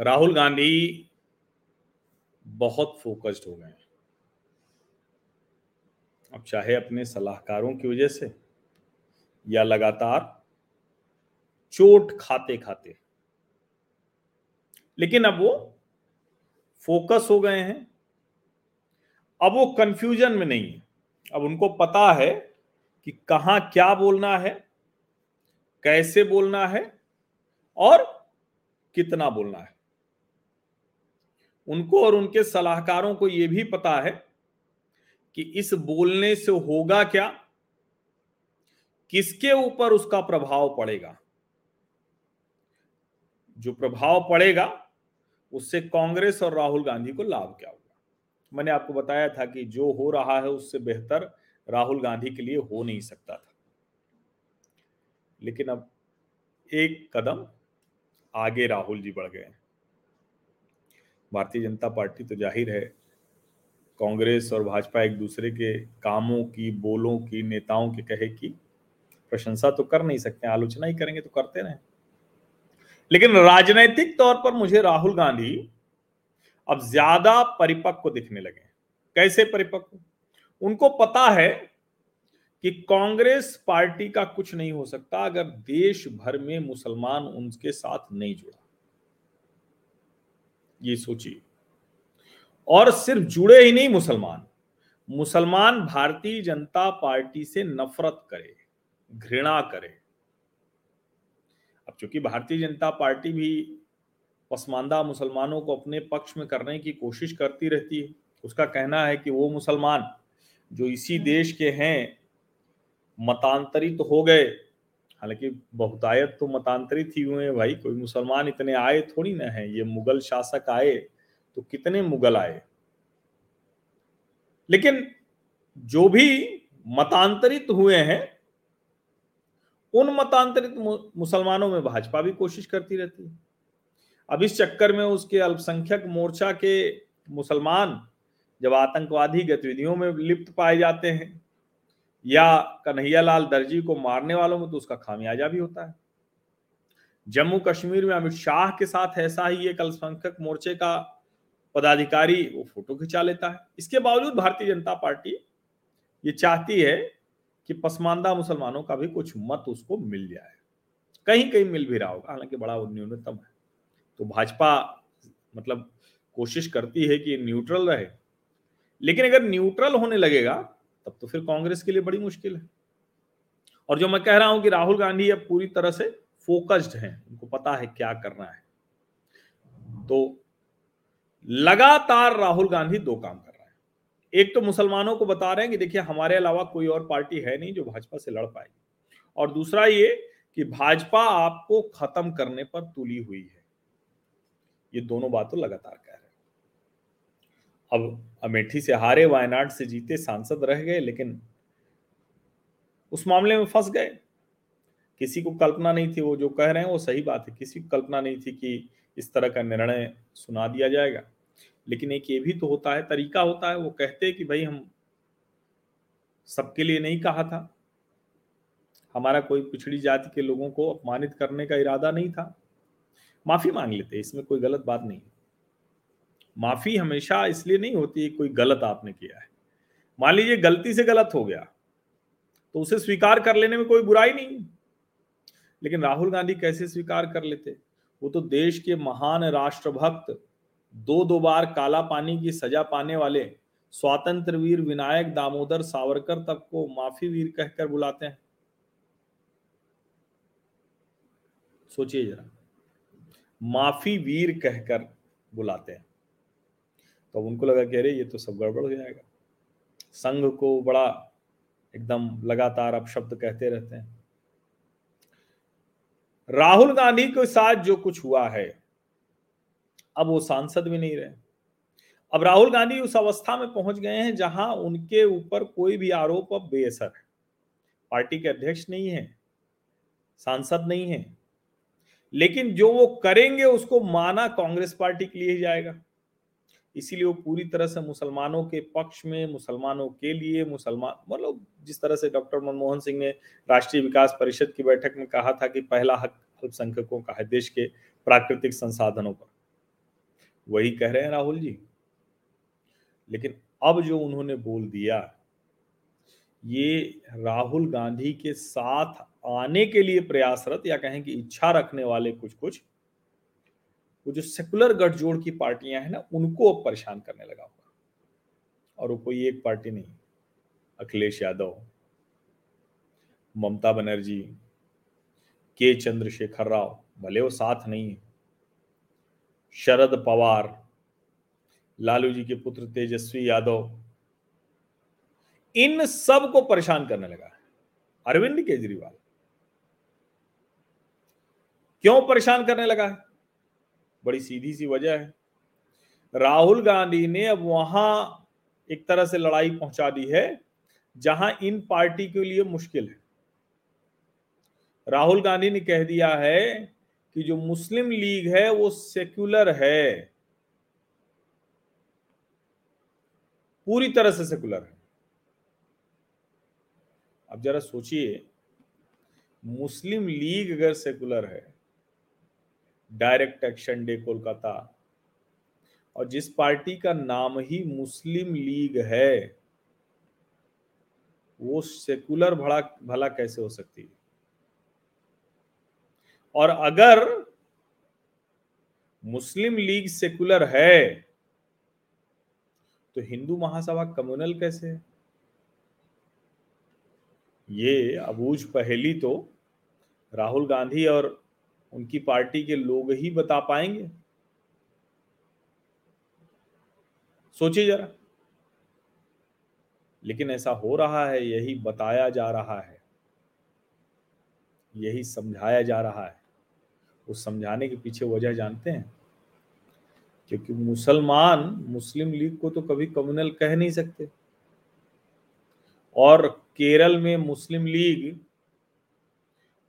राहुल गांधी बहुत फोकस्ड हो गए हैं। अब चाहे अपने सलाहकारों की वजह से या लगातार चोट खाते खाते। लेकिन अब वो फोकस हो गए हैं। अब वो कंफ्यूजन में नहीं है। अब उनको पता है कि कहा क्या बोलना है, कैसे बोलना है और कितना बोलना है। उनको और उनके सलाहकारों को यह भी पता है कि इस बोलने से होगा क्या, किसके ऊपर उसका प्रभाव पड़ेगा। जो प्रभाव पड़ेगा, उससे कांग्रेस और राहुल गांधी को लाभ क्या होगा? मैंने आपको बताया था कि जो हो रहा है, उससे बेहतर राहुल गांधी के लिए हो नहीं सकता था। लेकिन अब एक कदम आगे राहुल जी बढ़ गए भारतीय जनता पार्टी तो ज़ाहिर है, कांग्रेस और भाजपा एक दूसरे के कामों की, बोलों की, नेताओं के कहे की प्रशंसा तो कर नहीं सकते, आलोचना ही करेंगे तो करते रहे। लेकिन राजनैतिक तौर पर मुझे राहुल गांधी अब ज़्यादा परिपक्व दिखने लगे कैसे परिपक्व? उनको पता है कि कांग्रेस पार्टी का कुछ नहीं हो सकता अगर देश भर में मुसलमान उनके साथ नहीं जुड़ा। ये सोचिए। और सिर्फ़ जुड़े ही नहीं मुसलमान। मुसलमान भारतीय जनता पार्टी से नफरत करे, घृणा करे। अब चूँकि भारतीय जनता पार्टी भी पसमानदा मुसलमानों को अपने पक्ष में करने की कोशिश करती रहती है, उसका कहना है कि वो मुसलमान जो इसी देश के हैं, मतांतरित तो हो गए हालाँकि बहुतायत तो मतांतरित ही हुए भाई, कोई मुसलमान इतने आए थोड़ी ना है, ये मुगल शासक आए तो कितने मुगल आए? लेकिन जो भी मतांतरित हुए हैं, उन मतांतरित मुसलमानों में भाजपा भी कोशिश करती रहती है। अब इस चक्कर में उसके अल्पसंख्यक मोर्चा के मुसलमान जब आतंकवादी गतिविधियों में लिप्त पाए जाते हैं या कन्हैयालाल दर्जी को मारने वालों में तो उसका खामियाजा भी होता है। जम्मू कश्मीर में अमित शाह के साथ ऐसा ही एक अल्पसंख्यक मोर्चे का पदाधिकारी वो फ़ोटो खिंचा लेता है। इसके बावजूद भारतीय जनता पार्टी ये चाहती है कि पसमानदा मुसलमानों का भी कुछ मत उसको मिल जाए। कहीं कहीं मिल भी रहा होगा, हालाँकि बड़ा न्यूनतम है। तो भाजपा मतलब कोशिश करती है कि न्यूट्रल रहे। लेकिन अगर न्यूट्रल होने लगेगा तब तो फिर कांग्रेस के लिए बड़ी मुश्किल है। और जो मैं कह रहा हूँ कि राहुल गांधी अब पूरी तरह से फोकस्ड हैं, उनको पता है क्या करना है। तो लगातार राहुल गांधी दो काम कर रहा है। एक तो मुसलमानों को बता रहे हैं कि देखिए, हमारे अलावा कोई और पार्टी है नहीं जो भाजपा से लड़ पाएगी और दूसरा ये कि भाजपा आपको खत्म करने पर तुली हुई है। ये दोनों बातों लगातार हैं। अब अमेठी से हारे, वायनाड से जीते, सांसद रह गए, लेकिन उस मामले में फंस गए। किसी को कल्पना नहीं थी, वो जो कह रहे हैं, वो सही बात है। किसी को कल्पना नहीं थी कि इस तरह का निर्णय सुना दिया जाएगा। लेकिन एक ये भी तो होता है, तरीका होता है, वो कहते हैं कि भाई, हम सबके लिए नहीं कहा था। हमारा कोई पिछड़ी जाति के लोगों को अपमानित करने का इरादा नहीं था। माफ़ी मांग लेते इसमें कोई गलत बात नहीं माफ़ी हमेशा इसलिए नहीं होती, कोई गलत आपने किया है। मान लीजिए गलती से गलत हो गया तो उसे स्वीकार कर लेने में कोई बुराई नहीं। लेकिन राहुल गांधी कैसे स्वीकार कर लेते? वो तो देश के महान राष्ट्रभक्त दो दो बार काला पानी की सजा पाने वाले स्वातंत्र वीर विनायक दामोदर सावरकर तक को माफ़ी वीर कहकर बुलाते हैं। सोचिए जरा, माफ़ी वीर कहकर बुलाते हैं। तो उनको लगा कि अरे, ये तो सब गड़बड़ हो जाएगा। संघ को बड़ा एकदम लगातार अपशब्द कहते रहते हैं। राहुल गांधी के साथ जो कुछ हुआ है, अब वो सांसद भी नहीं रहे। अब राहुल गांधी उस अवस्था में पहुँच गए हैं जहाँ उनके ऊपर कोई भी आरोप अब बेअसर है। पार्टी के अध्यक्ष नहीं है, सांसद नहीं है, लेकिन जो वो करेंगे उसको माना कांग्रेस पार्टी के लिए ही जाएगा। इसीलिए वो पूरी तरह से मुसलमानों के पक्ष में, मुसलमानों के लिए, मुसलमान मतलब जिस तरह से डॉक्टर मनमोहन सिंह ने राष्ट्रीय विकास परिषद की बैठक में कहा था कि पहला हक अल्पसंख्यकों का है देश के प्राकृतिक संसाधनों पर। वही कह रहे हैं राहुल जी। लेकिन अब जो उन्होंने बोल दिया, ये राहुल गांधी के साथ आने के लिए प्रयासरत या कहें कि इच्छा रखने वाले कुछ कुछ वो जो सेकुलर गठजोड़ की पार्टियाँ हैं ना, उनको अब परेशान करने लगा हुआ। और वो कोई एक पार्टी नहीं, अखिलेश यादव, ममता बनर्जी, के चंद्रशेखर राव, भले वो साथ नहीं है, शरद पवार, लालू जी के पुत्र तेजस्वी यादव, इन सबको परेशान करने लगा अरविंद केजरीवाल क्यों परेशान करने लगा है? बड़ी सीधी सी वजह है। राहुल गांधी ने अब वहाँ एक तरह से लड़ाई पहुँचा दी है, जहाँ इन पार्टी के लिए मुश्किल है। राहुल गांधी ने कह दिया है कि जो मुस्लिम लीग है, वो सेक्युलर है। पूरी तरह से सेकुलर है। अब जरा सोचिए, मुस्लिम लीग अगर सेकुलर है डायरेक्ट एक्शन डे कोलकाता। और जिस पार्टी का नाम ही मुस्लिम लीग है, वो सेकुलर भला भला कैसे हो सकती है? और अगर मुस्लिम लीग सेकुलर है तो हिंदू महासभा कम्युनल कैसे है? ये अबूझ पहेली तो राहुल गांधी और उनकी पार्टी के लोग ही बता पाएँगे। सोचिए जरा। लेकिन ऐसा हो रहा है, यही बताया जा रहा है। यही समझाया जा रहा है। उस समझाने के पीछे वजह जानते हैं? क्योंकि मुसलमान मुस्लिम लीग को तो कभी कम्युनल कह नहीं सकते। और केरल में मुस्लिम लीग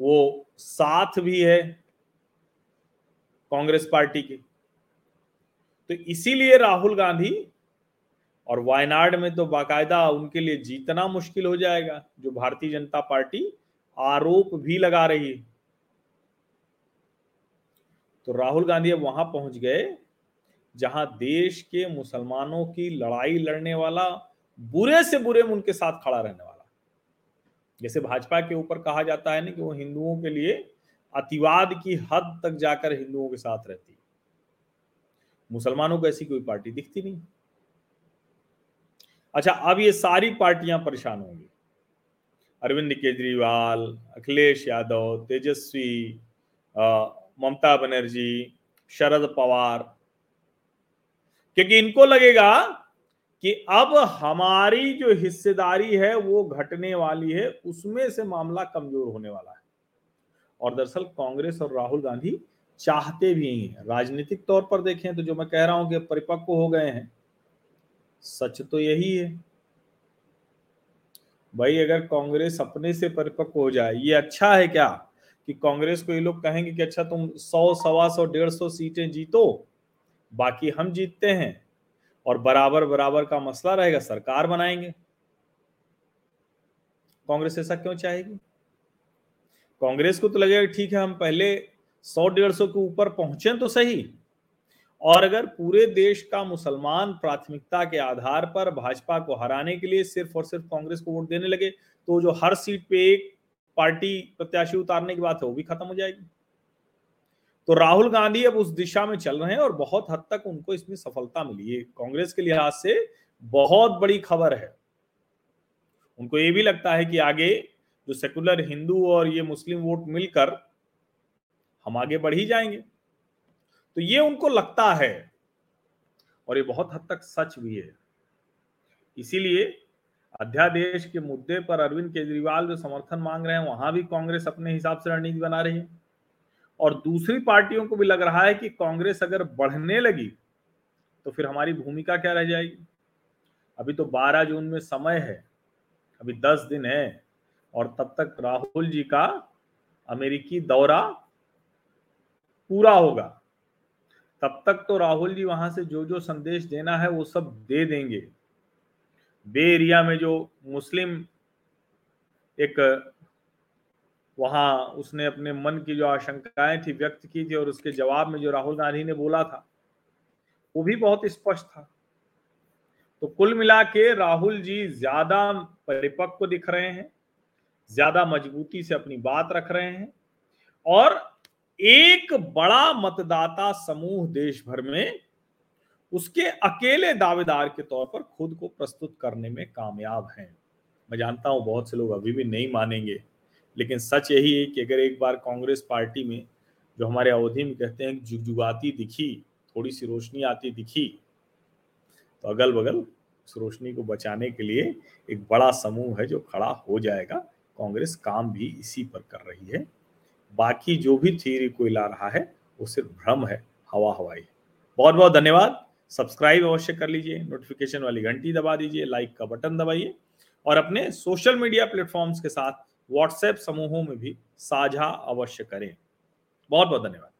वो साथ भी है कांग्रेस पार्टी की। तो इसीलिए राहुल गांधी और वायनाड में तो बाकायदा उनके लिए जीतना मुश्किल हो जाएगा, जो भारतीय जनता पार्टी आरोप भी लगा रही है। तो राहुल गांधी अब वहाँ पहुँच गए, जहाँ देश के मुसलमानों की लड़ाई लड़ने वाला बुरे से बुरे में उनके साथ खड़ा रहने वाला। जैसे भाजपा के ऊपर कहा जाता है ना कि वो हिंदुओं के लिए अतिवाद की हद तक जाकर हिंदुओं के साथ रहती है। मुसलमानों को ऐसी कोई पार्टी दिखती नहीं। अच्छा अब ये सारी पार्टियाँ परेशान होंगी। अरविंद केजरीवाल, अखिलेश यादव, तेजस्वी ममता बनर्जी, शरद पवार। क्योंकि इनको लगेगा कि अब हमारी जो हिस्सेदारी है, वो घटने वाली है, उसमें से मामला कमज़ोर होने वाला है। और दरअसल कांग्रेस और राहुल गांधी चाहते भी हैं। राजनीतिक तौर पर देखें तो जो मैं कह रहा हूँ कि परिपक्व हो गए हैं। सच तो यही है। भाई, अगर कांग्रेस अपने से परिपक्व हो जाए, ये अच्छा है क्या कि कांग्रेस को ये लोग कहेंगे कि अच्छा तुम सौ, सवा सौ, डेढ़ सौ सीटें जीतो, बाकी हम जीतते हैं और बराबर बराबर का मसला रहेगा, सरकार बनाएँगे। कांग्रेस ऐसा क्यों चाहेगी? कांग्रेस को तो लगेगा ठीक है, हम पहले सौ डेढ़ सौ के ऊपर पहुँचे तो सही। और अगर पूरे देश का मुसलमान प्राथमिकता के आधार पर भाजपा को हराने के लिए सिर्फ़ और सिर्फ़ कांग्रेस को वोट देने लगे तो जो हर सीट पे एक पार्टी प्रत्याशी उतारने की बात है, वो भी खत्म हो जाएगी। तो राहुल गांधी अब उस दिशा में चल रहे हैं और बहुत हद तक उनको इसमें सफलता मिली है। कांग्रेस के लिहाज से बहुत बड़ी खबर है। उनको ये भी लगता है कि आगे जो सेकुलर हिंदू और ये मुस्लिम वोट मिलकर हम आगे बढ़ ही जाएँगे। तो ये उनको लगता है, और ये बहुत हद तक सच भी है। इसीलिए अध्यादेश के मुद्दे पर अरविंद केजरीवाल जो समर्थन मांग रहे हैं, वहाँ भी कांग्रेस अपने हिसाब से रणनीति बना रही है। और दूसरी पार्टियों को भी लग रहा है कि कांग्रेस अगर बढ़ने लगी तो फिर हमारी भूमिका क्या रह जाएगी? अभी तो 12 जून में समय है, अभी 10 दिन है। और तब तक राहुल जी का अमेरिकी दौरा पूरा होगा। तब तक तो राहुल जी वहाँ से जो जो संदेश देना है वो सब दे देंगे। बे एरिया में जो मुस्लिम एक वहाँ उसने अपने मन की जो आशंकाएँ थी व्यक्त की थी और उसके जवाब में जो राहुल गांधी ने बोला था, वो भी बहुत स्पष्ट था। तो कुल मिला के राहुल जी ज़्यादा परिपक्व दिख रहे हैं। ज़्यादा मजबूती से अपनी बात रख रहे हैं और एक बड़ा मतदाता समूह देश भर में उसके अकेले दावेदार के तौर पर खुद को प्रस्तुत करने में कामयाब हैं। मैं जानता हूँ बहुत से लोग अभी भी नहीं मानेंगे, लेकिन सच यही है कि अगर एक बार कांग्रेस पार्टी में जो हमारे अवधि में कहते हैं जुगजुगाती दिखी थोड़ी सी रोशनी आती दिखी तो अगल बगल उस रोशनी को बचाने के लिए एक बड़ा समूह है जो खड़ा हो जाएगा। कांग्रेस काम भी इसी पर कर रही है। बाकी जो भी थ्योरी कोई ला रहा है, वो सिर्फ़ भ्रम है, हवा हवाई बहुत बहुत धन्यवाद। सब्सक्राइब अवश्य कर लीजिए नोटिफिकेशन वाली घंटी दबा दीजिए लाइक का बटन दबाइए और अपने सोशल मीडिया प्लेटफॉर्म्स के साथ व्हाट्सएप समूहों में भी साझा अवश्य करें। बहुत बहुत धन्यवाद।